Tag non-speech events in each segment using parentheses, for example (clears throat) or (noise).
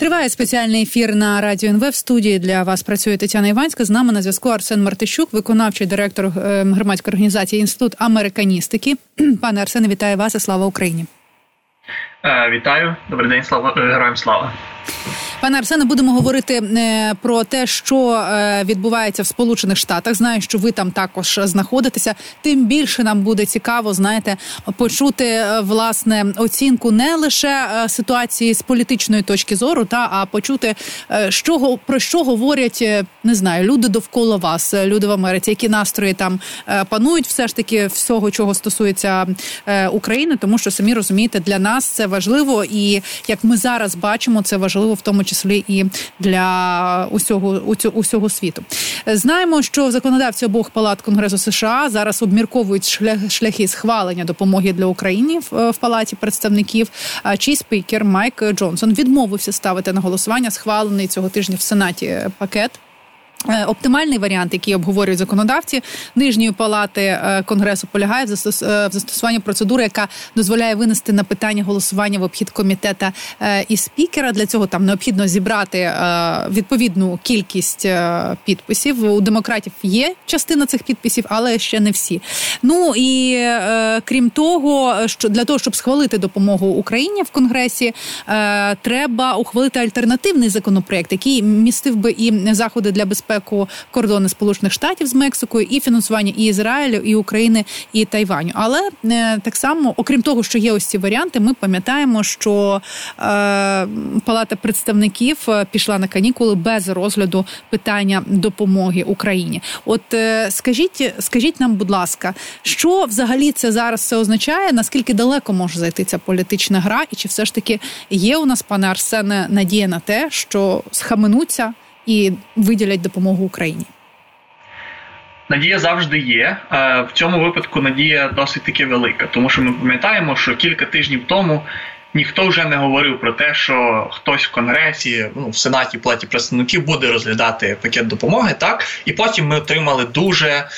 Триває спеціальний ефір на радіо НВ. В студії для вас працює Тетяна Іванська. З нами на зв'язку Арсен Мартищук, виконавчий директор е, громадської організації Інститут американістики. (clears throat) Пане Арсене, вітаю вас і слава Україні. Е, вітаю, добрий день, слава е, героям слава. Пане Арсене, будемо говорити е, про те, що е, відбувається в Сполучених Штатах. Знаю, що ви там також знаходитеся. Тим більше нам буде цікаво, знаєте, почути е, власне оцінку не лише ситуації з політичної точки зору, та а почути, що про що говорять, не знаю, люди довкола вас, люди в Америці, які настрої там панують, все ж таки всього, чого стосується України, тому що самі розумієте, для нас це важливо, і як ми зараз бачимо, це важливо в тому числі і для усього усього світу. Знаємо, що законодавці обох палат Конгресу США зараз обмірковують шляхи схвалення допомоги для України в палаті представників. Чий спікер Майк Джонсон відмовився ставити на голосування схвалений цього тижня в сенаті пакет. Е, оптимальний варіант, який обговорюють законодавці нижньої палати е, конгресу, полягає в е, застосуванні процедури, яка дозволяє винести на питання голосування в обхід комітета і спікера. Для цього там необхідно зібрати відповідну кількість підписів. У демократів є частина цих підписів, але ще не всі. Ну і крім того, що для того, щоб схвалити допомогу Україні в конгресі, треба ухвалити альтернативний законопроект, який містив би і заходи для безпеки безпеку кордони Сполучених Штатів з Мексикою, і фінансування і Ізраїлю, і України, і Тайваню. Але е, так само, окрім того, що є ось ці варіанти, ми пам'ятаємо, що е, Палата представників е, пішла на канікули без розгляду питання допомоги Україні. От е, скажіть, скажіть нам, будь ласка, що взагалі це зараз все означає? Наскільки далеко може зайти ця політична гра, і чи все ж таки є у нас, пане Арсене, надія на те, що схаменуться? І виділять допомогу Україні? Надія завжди є. В цьому випадку надія досить таки велика, тому що ми пам'ятаємо, що кілька тижнів тому ніхто вже не говорив про те, що хтось в конгресі, ну в сенаті платі представників буде розглядати пакет допомоги. Так і потім ми отримали дуже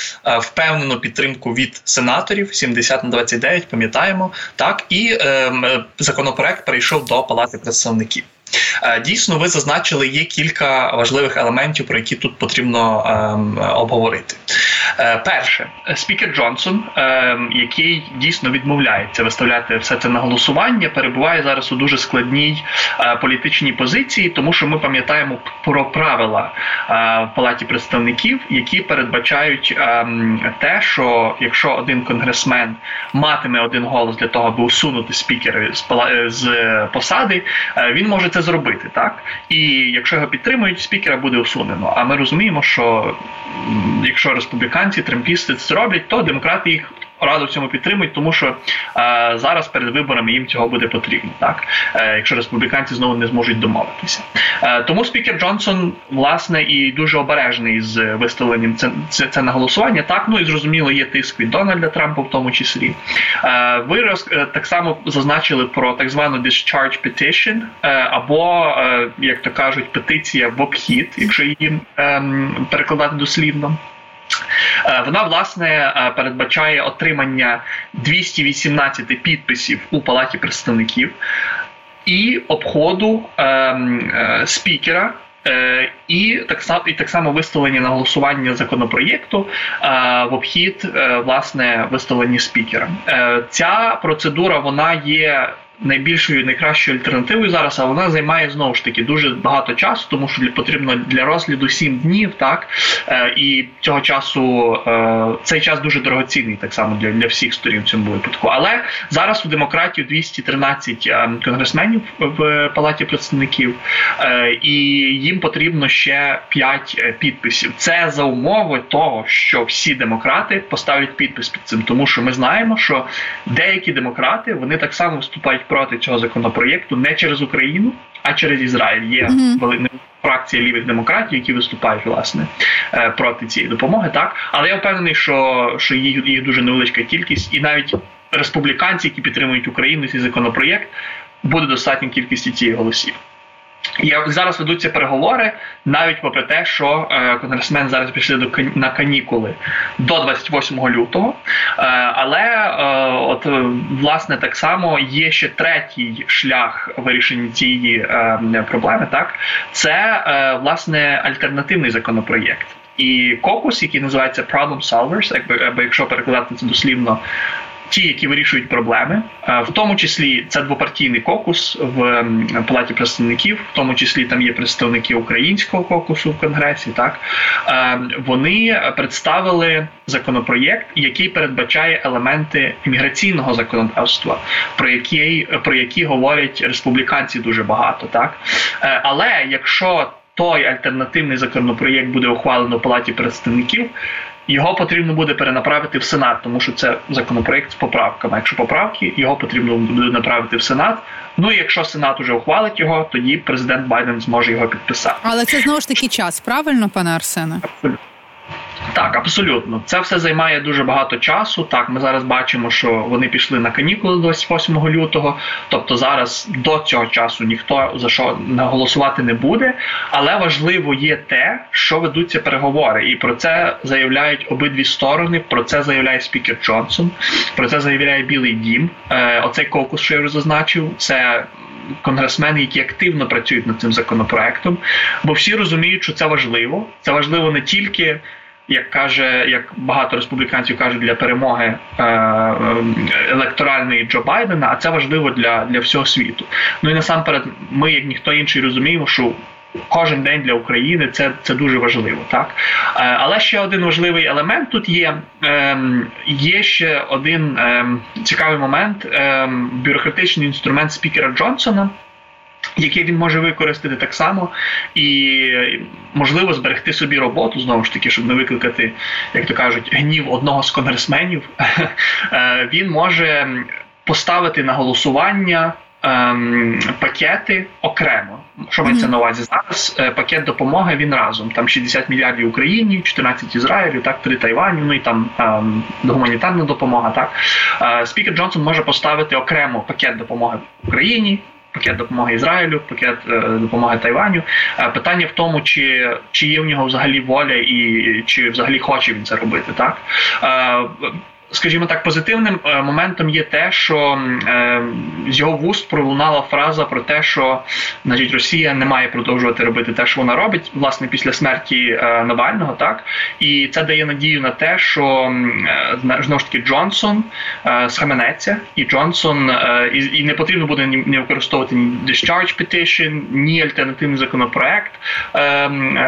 впевнену підтримку від сенаторів 70 на 29, пам'ятаємо так, і е, законопроект перейшов до палати представників. Е, дійсно, ви зазначили, є кілька важливих елементів, про які тут потрібно ем, обговорити. Е, перше, спікер Джонсон, ем, який дійсно відмовляється виставляти все це на голосування, перебуває зараз у дуже складній е, політичній позиції, тому що ми пам'ятаємо про правила в палаті представників, які передбачають ем, те, що якщо один конгресмен матиме один голос для того, аби усунути спікера з посади, він може це зробити, так і якщо його підтримують, спікера буде усунено. А ми розуміємо, що якщо республіканці, трампісти це роблять, то демократи їх раду в цьому підтримують, тому що е, зараз перед виборами їм цього буде потрібно, так е, якщо республіканці знову не зможуть домовитися. Е, тому спікер Джонсон власне і дуже обережний з виставленням це, це, це на голосування. Так ну і зрозуміло, є тиск від Дональда Трампа, в тому числі. Е, ви роз, е, так само зазначили про так звану discharge petition, е, або як то кажуть, петиція в обхід, якщо її ем, перекладати дослівно. Е, вона власне е, передбачає отримання 218 підписів у палаті представників і обходу ем, е, спікера. І так само і так само виставлення на голосування законопроєкту в обхід власне виставлення спікера. Ця процедура вона є найбільшою найкращою альтернативою зараз, а вона займає знову ж таки дуже багато часу, тому що потрібно для розгляду 7 днів, так е, і цього часу е, цей час дуже дорогоцінний, так само для для всіх сторін в цьому випадку. Але зараз у демократів 213 е, конгресменів в палаті представників, і їм потрібно ще 5 підписів. Це за умови того, що всі демократи поставлять підпис під цим, тому що ми знаємо, що деякі демократи вони так само вступають проти цього законопроєкту не через Україну, а через Ізраїль. Є mm-hmm. фракція лівих демократів, які виступають власне е, проти цієї допомоги. Так, але я впевнений, що що їх, їх дуже невеличка кількість, і навіть республіканці, які підтримують Україну, цей законопроєкт, буде достатньо кількості цієї голосів. Як зараз ведуться переговори, навіть попри те, що е, конгресмени зараз пішли до на канікули до 28 лютого. Е, але е, от власне так само є ще третій шлях вирішення цієї проблеми. Так це власне альтернативний законопроєкт. І кокус, який називається Problem Solvers, якби або якщо перекладати це дослівно ті, які вирішують проблеми, в тому числі це двопартійний кокус в палаті представників, в тому числі там є представники українського кокусу в конгресі. Так вони представили законопроєкт, який передбачає елементи імміграційного законодавства, про які про які говорять республіканці дуже багато, так е, але якщо той альтернативний законопроєкт буде ухвалено в палаті представників його потрібно буде перенаправити в Сенат, тому що це законопроект з поправками. Якщо поправки, його потрібно буде направити в Сенат. Ну і якщо Сенат уже ухвалить його, тоді президент Байден зможе його підписати. Але це знову ж таки час, правильно, пане Арсене? Абсолютно. Так, абсолютно, це все займає дуже багато часу. Так, ми зараз бачимо, що вони пішли на канікули 28 лютого. Тобто, зараз до цього часу ніхто за що наголосувати не буде. Але важливо є те, що ведуться переговори, і про це заявляють обидві сторони. Про це заявляє спікер Джонсон, про це заявляє Білий Дім. Е, Оцей кокус, що я вже зазначив, це. Конгресмени, які активно працюють над цим законопроектом, бо всі розуміють, що це важливо. Це важливо не тільки як каже, як багато республіканців кажуть, для перемоги е, електоральної Джо Байдена, а це важливо для для всього світу. Ну і насамперед, ми, як ніхто інший, розуміємо, що. Кожен день для України це це дуже важливо, так е, але ще один важливий елемент тут є. Ем, є ще один ем, цікавий момент: ем, бюрократичний інструмент спікера Джонсона, Яке він може використати так само і можливо зберегти собі роботу знову ж таки, щоб не викликати, як то кажуть, гнів одного з конгресменів, (laughs) е, він може поставити на голосування ем, пакети окремо. Що мається на увазі? Зараз е, пакет допомоги він разом. Там 60 мільярдів Україні, 14 Ізраїлю, так, 3 Тайваню, ну і там ем, гуманітарна допомога. Так е, Спікер Джонсон може поставити окремо пакет допомоги Україні пакет допомоги Ізраїлю, пакет е, допомоги Тайваню. Е, питання в тому, чи чи є в нього взагалі воля, і чи взагалі хоче він це робити, так. Скажімо так, позитивним е, моментом є те, що е, з його вуст пролунала фраза про те, що значить, Росія не має продовжувати робити те, що вона робить, власне, після смерті е, Навального, так і це дає надію на те, що знову ж таки Джонсон схаменеться, і Джонсон і, і не потрібно буде не використовувати ні discharge petition, ні альтернативний законопроект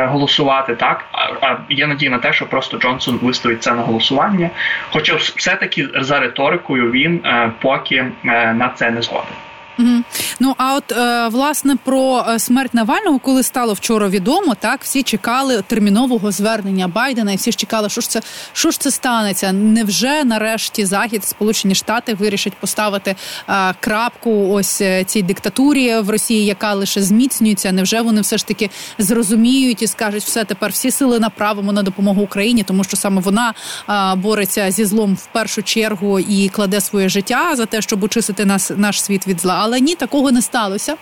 голосувати. Так а є надія на те, що просто Джонсон виставить це на голосування, хоча все-таки за риторикою він е, поки е, на це не згоден. Угу. Ну а от е, власне про е, смерть Навального, коли стало вчора відомо, так всі чекали термінового звернення Байдена, і всі ж чекали, що ж це що ж це станеться? Невже нарешті захід Сполучені Штати вирішать поставити е, крапку ось е, цій диктатурі в Росії, яка лише зміцнюється? Невже вони все ж таки зрозуміють і скажуть, все тепер всі сили направимо на допомогу Україні, тому що саме вона е, бореться зі злом в першу чергу і кладе своє життя за те, щоб очистити нас наш світ від зла? Але ні, такого не сталося.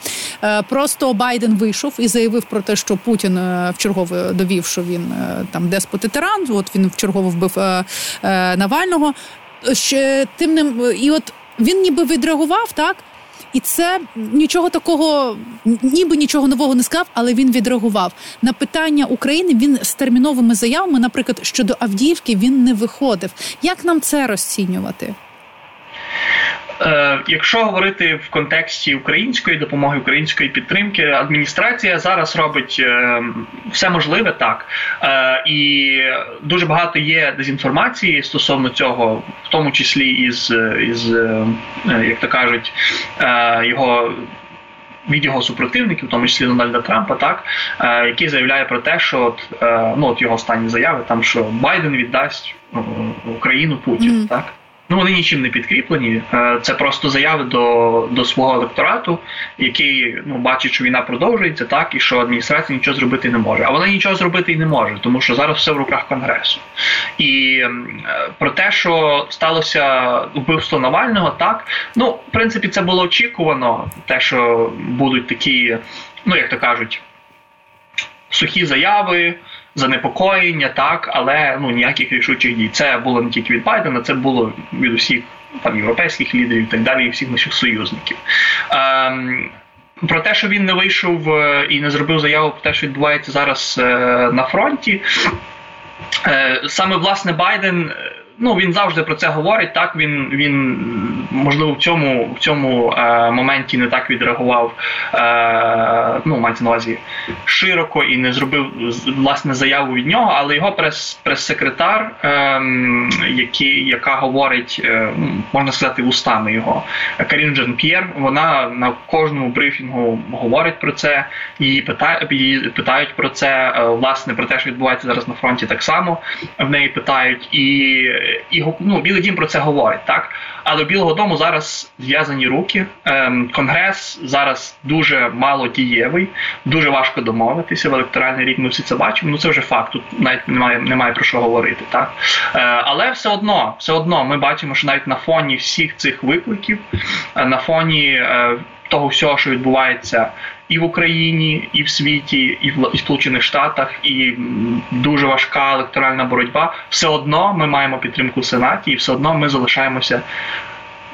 Е, просто Байден вийшов і заявив про те, що Путін е, вчергово довів, що він е, там деспот і тиран. От він вчергово вбив Навального. Ще тим ним і от він ніби відреагував так. І це нічого такого, ніби нічого нового не сказав, але він відреагував на питання України. Він з терміновими заявами, наприклад, щодо Авдіївки, він не виходив. Як нам це розцінювати? Е, якщо говорити в контексті української допомоги, української підтримки, адміністрація зараз робить е, все можливе так, е, і дуже багато є дезінформації стосовно цього, в тому числі із, із як то кажуть, його. Від його супротивників, в тому числі Дональда Трампа, так який заявляє про те, що от, ну от його останні заяви, там що Байден віддасть Україну Путіну, mm. так Ну вони нічим не підкріплені. Е, це просто заяви до до свого електорату, який ну бачить, що війна продовжується, так і що адміністрація нічого зробити не може. А вона нічого зробити і не може, тому що зараз все в руках конгресу. І е, про те, що сталося вбивство Навального, так ну в принципі це було очікувано, те, що будуть такі ну як то кажуть, сухі заяви, занепокоєння, так, але ну ніяких рішучих дій. Це було не тільки від Байдена, це було від усіх там європейських лідерів і так далі, і всіх наших союзників. Ем, про те, що він не вийшов е, і не зробив заяву про те, що відбувається зараз е, на фронті. Е, саме власне Байден ну він завжди про це говорить. Так він він можливо в цьому в цьому е, моменті не так відреагував. Е, ну мається на увазі широко і не зробив власне заяву від нього, але його прес прес-секретар, е, який, яка говорить, е, можна сказати, устами його Карін Жан П'єр. Вона на кожному брифінгу говорить про це. Її питають, її питають про це, е, власне про те, що відбувається зараз на фронті, так само в неї питають і і ну, Білий Дім про це говорить, так але Білого Дому зараз зв'язані руки. Ем, Конгрес зараз дуже мало дієвий, дуже важко домовитися в електоральний рік. Ми всі це бачимо. Ну це вже факт. Тут навіть немає немає про що говорити. Так е, але все одно, все одно, ми бачимо, що навіть на фоні всіх цих викликів, е, на фоні е, того всього, що відбувається і в Україні, і в світі, і в Сполучених Штатах, і дуже важка електоральна боротьба. Все одно ми маємо підтримку в сенаті, і все одно ми залишаємося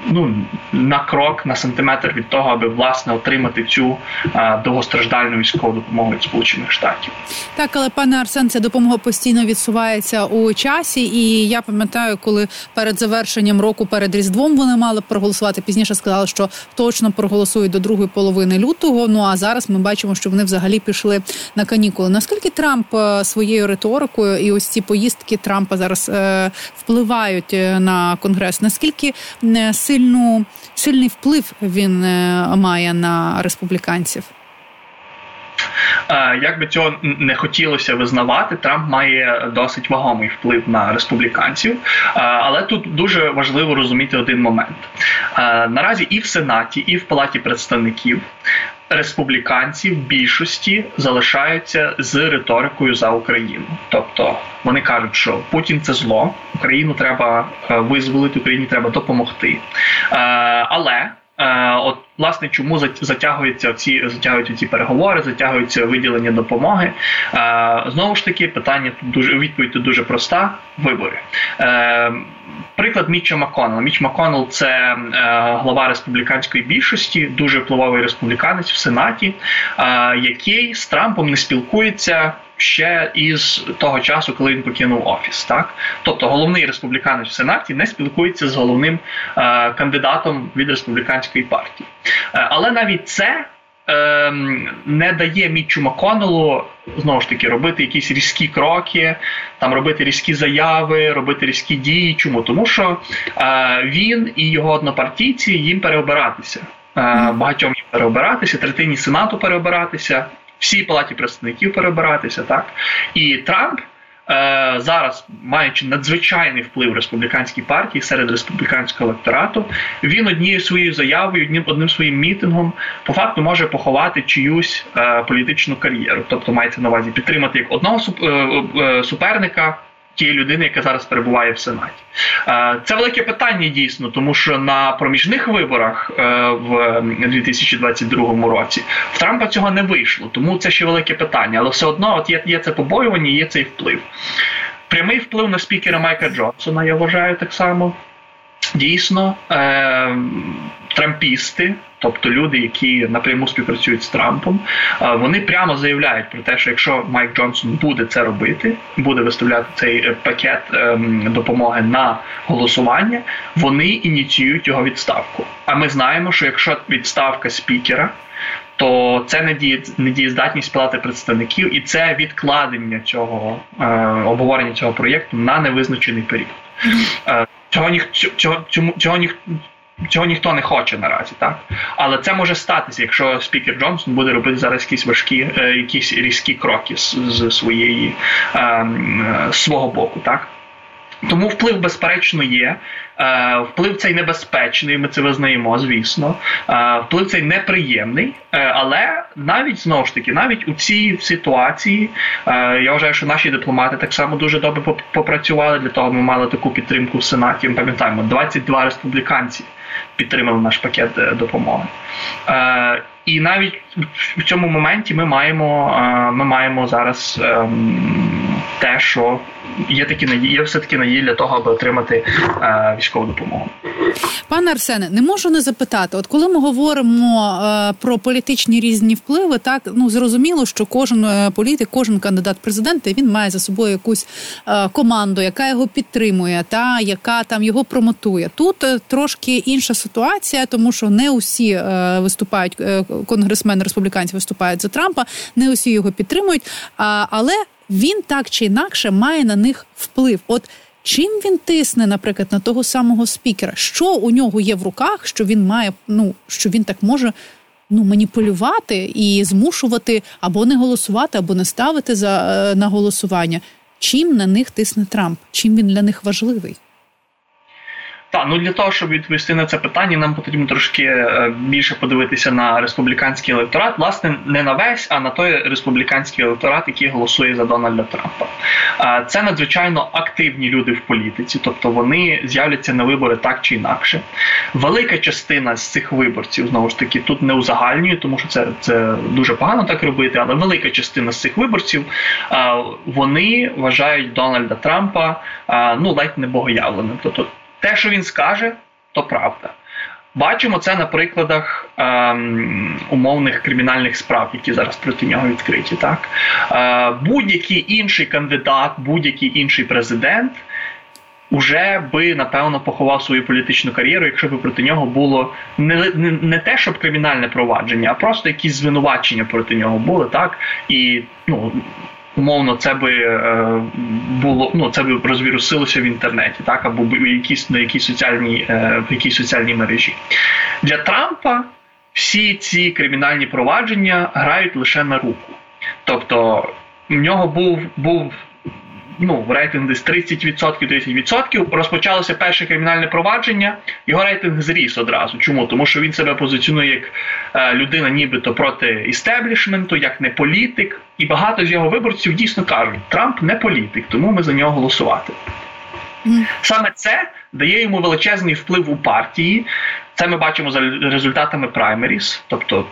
ну, на крок, на сантиметр від того, аби власне отримати цю а, довгостраждальну військову допомогу від Сполучених Штатів. Так, але пане Арсен, ця допомога постійно відсувається у часі, і я пам'ятаю, коли перед завершенням року, перед різдвом вони мали проголосувати. Пізніше сказали, що точно проголосують до другої половини лютого. Ну а зараз ми бачимо, що вони взагалі пішли на канікули. Наскільки Трамп е, своєю риторикою і ось ці поїздки Трампа зараз е, впливають е, на конгрес? Наскільки не сильну сильний вплив він е, має на республіканців? Як би цього не хотілося визнавати, Трамп має досить вагомий вплив на республіканців, але тут дуже важливо розуміти один момент: наразі і в Сенаті, і в Палаті представників республіканці в більшості залишаються з риторикою за Україну. Тобто вони кажуть, що Путін це зло, Україну треба е, визволити, Україні треба допомогти. Е, але от власне чому затягуються ці затягуються ці переговори, затягуються виділення допомоги. Знову ж таки, питання тут дуже відповідь тут дуже проста: вибори. Приклад Міча Маконела. Міч Маконел це е, глава республіканської більшості, дуже впливовий республіканець в Сенаті, е, який з Трампом не спілкується ще із того часу, коли він покинув офіс. Так, тобто головний республіканець в Сенаті не спілкується з головним е, кандидатом від республіканської партії. Е, але навіть це. Ем, не дає Мітчу Маконелу знову ж таки робити якісь різкі кроки, там робити різкі заяви, робити різкі дії. Чому? Тому що е, він і його однопартійці їм переобиратися. Е, багатьом їм переобиратися, третині сенату переобиратися, всій палаті представників перебиратися, Так і Трамп. Е, зараз, маючи надзвичайний вплив республіканській партії серед республіканського електорату, він однією своєю заявою, одним одним своїм мітингом по факту може поховати чиюсь е, політичну кар'єру, тобто мається на увазі підтримати як одного е, суперника тієї людини, яка зараз перебуває в Сенаті. Е, це велике питання дійсно, тому що на проміжних виборах е, в 2022 році в Трампа цього не вийшло, тому це ще велике питання. Але все одно, от є, є це побоювання, є цей вплив. Прямий вплив на спікера Майка Джонсона, я вважаю так само. Дійсно, е, трампісти, тобто люди, які напряму співпрацюють з Трампом, е, вони прямо заявляють про те, що якщо Майк Джонсон буде це робити, буде виставляти цей е, пакет ем, допомоги на голосування, вони ініціюють його відставку. А ми знаємо, що якщо відставка спікера. То це недієздатність палати представників, і це відкладення цього е, обговорення цього проєкту на невизначений період. Е, Цього ніх цього, цього, цього Цього ніхто не хоче наразі, так але це може статися, якщо спікер Джонсон буде робити зараз якісь важкі, е, якісь різкі кроки з, з своєї е, е, свого боку, так. Тому вплив, безперечно, є. Е, вплив цей небезпечний, ми це визнаємо, звісно. Е, вплив цей неприємний, е, але навіть знову ж таки, навіть у цій ситуації я вважаю, що наші дипломати так само дуже добре попрацювали. Для того ми мали таку підтримку в Сенаті. Ми пам'ятаємо 22 республіканці підтримали наш пакет допомоги. І навіть в цьому моменті ми маємо ми маємо зараз ем, те, що є такі надії, є все таки надії для того, аби отримати е, військову допомогу. Пане Арсене, не можу не запитати. От коли ми говоримо е, про політичні різні впливи, так ну зрозуміло, що кожен е, політик, кожен кандидат в президенти, він має за собою якусь е, команду, яка його підтримує, та яка там його промотує. Тут е, трошки інша ситуація, тому що не усі виступають конгресмени республіканці виступають за Трампа, не усі його підтримують. А, але він так чи інакше має на них вплив. От чим він тисне, наприклад, на того самого спікера? Що у нього є в руках, що він має, ну що він так може ну маніпулювати і змушувати або не голосувати, або не ставити за е, на голосування? Чим на них тисне Трамп? Чим він для них важливий? Так, ну для того, щоб відповісти на це питання, нам потрібно трошки е, більше подивитися на республіканський електорат. Власне, не на весь, а на той республіканський електорат, який голосує за Дональда Трампа. Це надзвичайно активні люди в політиці, тобто вони з'являться на вибори так чи інакше. Велика частина з цих виборців знову ж таки тут не узагальнює, тому що це це дуже погано так робити. Але велика частина з цих виборців вони вважають Дональда Трампа ну ледь не богоявленим. Тобто те, що він скаже, то правда. Бачимо це на прикладах ем, умовних кримінальних справ, які зараз проти нього відкриті. Так е, Будь-який інший кандидат, будь-який інший президент уже би напевно поховав свою політичну кар'єру, якщо б проти нього було не, не не, те, щоб кримінальне провадження, а просто якісь звинувачення проти нього були, так і ну умовно це би е, було ну це би розвірусилося в інтернеті, так або в якісь на якій соціальній е, в якій соціальній мережі для Трампа. Всі ці кримінальні провадження грають лише на руку. Тобто в нього був був ну, рейтинг десь 30%, 30%. Розпочалося перше кримінальне провадження, його рейтинг зріс одразу. Чому? Тому що він себе позиціонує як е, людина, нібито проти істеблішменту, як не політик. І багато з його виборців дійсно кажуть, Трамп не політик, тому ми за нього голосувати. Саме це дає йому величезний вплив у партії. Це ми бачимо за результатами праймеріс, тобто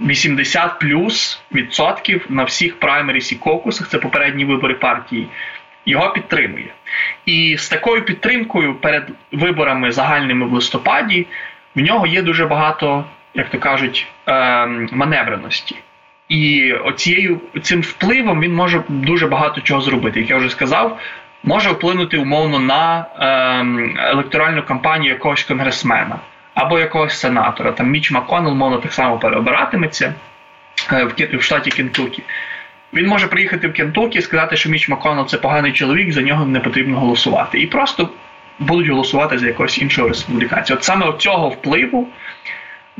80 плюс відсотків на всіх праймеріс і кокусах, це попередні вибори партії, його підтримує. І з такою підтримкою перед виборами загальними в листопаді в нього є дуже багато, як то кажуть, ем, маневреності. І оцією цим впливом він може дуже багато чого зробити. Як я вже сказав, може вплинути умовно на ем, електоральну кампанію якогось конгресмена або якогось сенатора. Там Міч Маконел, мовно, так само переобиратиметься е, в штаті Кентукі. Він може приїхати в Кентукі і сказати, що Міч Маконел це поганий чоловік, за нього не потрібно голосувати. І просто будуть голосувати за якогось іншого республіканця. От саме цього впливу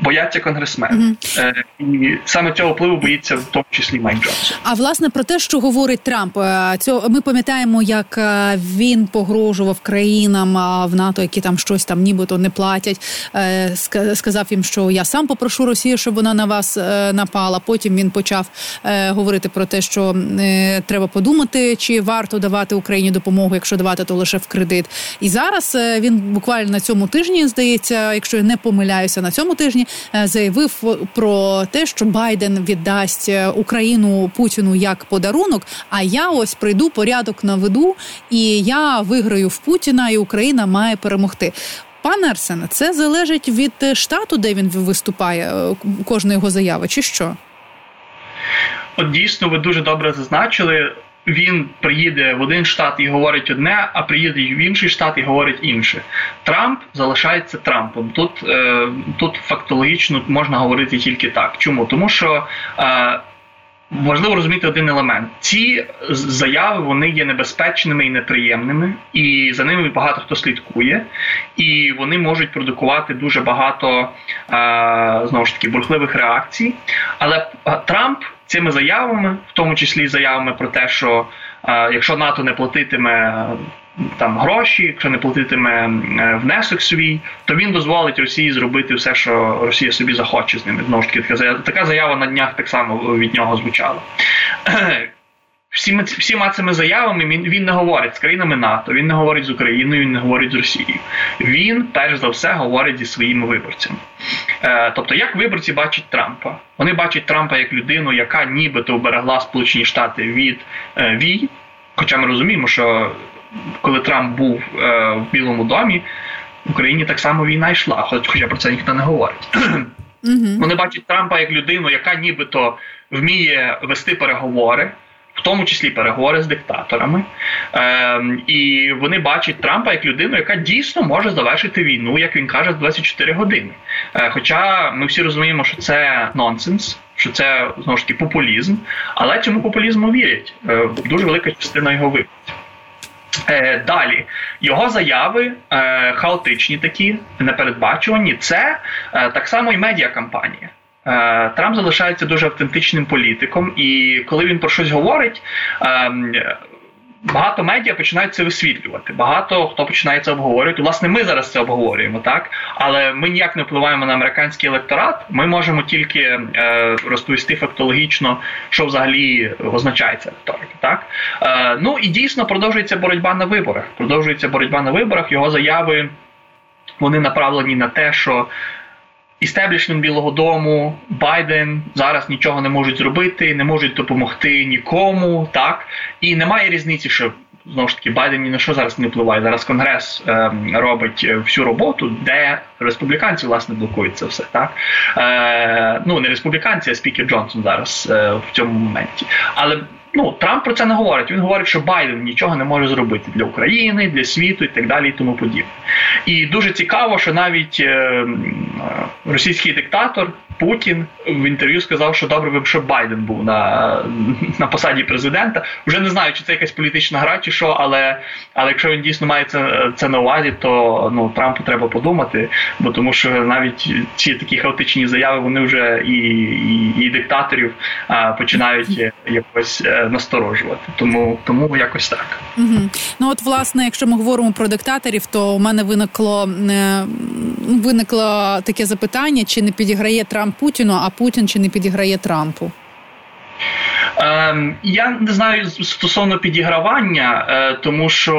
бояться конгресмени. Mm-hmm. І саме цього впливу боїться в тому числі Майк Джонсон. А власне про те, що говорить Трамп, е, цього ми пам'ятаємо, як е, він погрожував країнам в НАТО, які там щось там нібито не платять. Сказав їм, що я сам попрошу Росію, щоб вона на вас напала. Потім він почав говорити про те, що треба подумати, чи варто давати Україні допомогу, якщо давати, то лише в кредит. І зараз він буквально на цьому тижні здається, якщо я не помиляюся, на цьому тижні Е, заявив про те, що Байден віддасть е, Україну Путіну як подарунок. А я ось прийду порядок наведу, і я виграю в Путіна, і Україна має перемогти. Пане Арсене, це залежить від штату, де він виступає, е, кожна його заява, чи що? От дійсно, ви дуже добре зазначили він приїде в один штат і говорить одне, а приїде в інший штат і говорить інше. Трамп залишається Трампом. Тут е, тут фактологічно можна говорити тільки так. Чому? Тому що е, важливо розуміти один елемент: ці заяви вони є небезпечними і неприємними, і за ними багато хто слідкує, і вони можуть продукувати дуже багато е, знову ж таки бурхливих реакцій. Але е, Трамп цими заявами, в тому числі заявами про те, що е, якщо НАТО не платитиме там гроші, якщо не платитиме е, внесок свій, то він дозволить Росії зробити все, що Росія собі захоче з ними. Знову ж таки, така заява на днях так само від нього звучала. (clears throat) всіма всіма цими заявами він він не говорить з країнами НАТО, він не говорить з Україною, він не говорить з Росією. Він перш за все говорить зі своїми виборцями. Е, Тобто, як виборці бачать Трампа? Вони бачать Трампа як людину, яка нібито оберегла Сполучені Штати від е, вій. Хоча ми розуміємо, що коли Трамп був е, в Білому домі, в Україні так само війна йшла, хоча про це ніхто не говорить. Вони бачать Трампа як людину, яка нібито вміє вести переговори в тому числі переговори з диктаторами, Е, і вони бачать Трампа як людину, яка дійсно може завершити війну, як він каже, в 24 години. Е, Хоча ми всі розуміємо, що це нонсенс. Що це знову ж таки популізм, але цьому популізму вірять е, дуже велика частина його виборців. Е, далі його заяви е, хаотичні, такі непередбачувані. Це е, так само і медіакампанія. Е, Трамп залишається дуже автентичним політиком, і коли він про щось говорить. Ем, багато медіа починають це висвітлювати. Багато хто починає це обговорювати. Власне, ми зараз це обговорюємо, так але ми ніяк не впливаємо на американський електорат. Ми можемо тільки е, розповісти фактологічно, що взагалі означає ця. Так е, ну і дійсно продовжується боротьба на виборах. Продовжується боротьба на виборах. Його заяви вони направлені на те, що істеблішмент Білого Дому, Байден зараз нічого не можуть зробити, не можуть допомогти нікому, так і немає різниці, що. Знову ж таки, Байден ні на що зараз не впливає. Зараз Конгрес е, робить всю роботу, де республіканці власне блокують це все. Так е, ну не республіканці, а спікер Джонсон зараз е, в цьому моменті. Але ну Трамп про це не говорить. Він говорить, що Байден нічого не може зробити для України, для світу і так далі, і тому подібне. І дуже цікаво, що навіть е, російський диктатор Путін в інтерв'ю сказав, що добре би щоб Байден був на на посаді президента. Вже не знаю, чи це якась політична гра, чи що, але але якщо він дійсно має це це на увазі, то ну Трампу треба подумати, бо тому що навіть ці такі хаотичні заяви вони вже і і, і диктаторів а, починають якось е, насторожувати. Тому тому якось так. Угу. Ну от власне, якщо ми говоримо про диктаторів, то у мене виникло е, виникло таке запитання: чи не підіграє Трамп Путіну, а Путін чи не підіграє Трампу? Ем, Я не знаю стосовно підігравання, е, тому що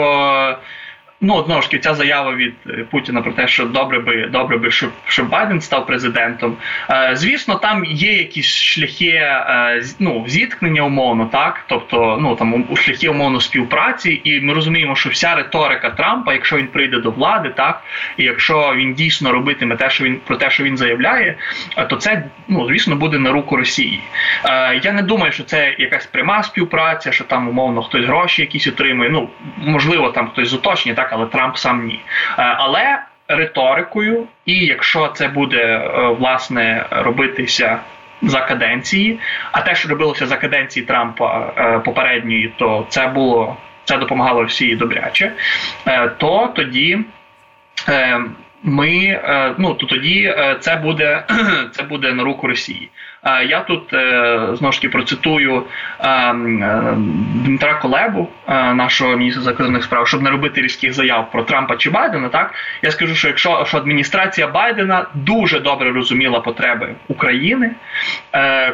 Ну, одного ж ця заява від е, Путіна про те, що добре би добре би, щоб щоб Байден став президентом. Е, Звісно, там є якісь шляхи е, ну, зіткнення умовно, так тобто, ну там у шляхи умовно співпраці, і ми розуміємо, що вся риторика Трампа, якщо він прийде до влади, так і якщо він дійсно робитиме те, що він про те, що він заявляє, е, то це ну звісно буде на руку Росії. Е, Я не думаю, що це якась пряма співпраця, що там умовно хтось гроші якісь отримує. Ну можливо, там хтось з уточнення, так але Трамп сам ні. Е, але риторикою, і якщо це буде е, власне робитися. За каденції, а те, що робилося за каденції Трампа е, попередньої, то це було це допомагало всій добряче, то тоді ми ну то тоді це буде (clears throat) це буде на руку Росії. Я тут е, знову ж таки процитую е, е, Дмитра Колебу, нашого міністра закордонних справ, щоб не робити різких заяв про Трампа чи Байдена. Так я скажу, що якщо що адміністрація Байдена дуже добре розуміла потреби України,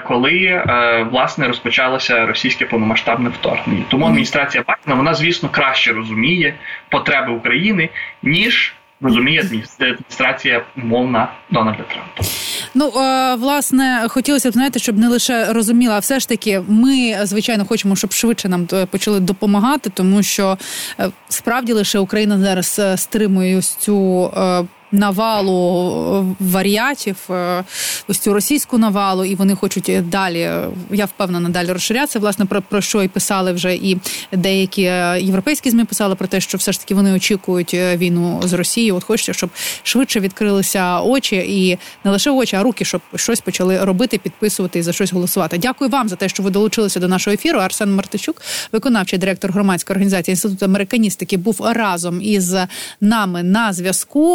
коли власне розпочалося російське повномасштабне вторгнення. Тому адміністрація Байдена вона, звісно, краще розуміє потреби України ніж розуміє адміністрація умовна Дональда Трампа. Ну е, власне хотілося б знаєте, щоб не лише розуміла, а все ж таки, ми звичайно хочемо, щоб швидше нам е, почали допомагати, тому що е, справді лише Україна зараз стримує цю навалу варіатів, е, ось цю російську навалу, і вони хочуть далі. Я впевнена, далі розширятися. Власне, про про що і писали вже і деякі європейські змі писали про те, що все ж таки вони очікують е, війну з Росією. От хочеться, щоб швидше відкрилися очі, і не лише очі, а руки, щоб щось почали робити, підписувати і за щось голосувати. Дякую вам за те, що ви долучилися до нашого ефіру. Арсен Мартичук, виконавчий директор громадської організації інституту американістики, був разом із нами на зв'язку.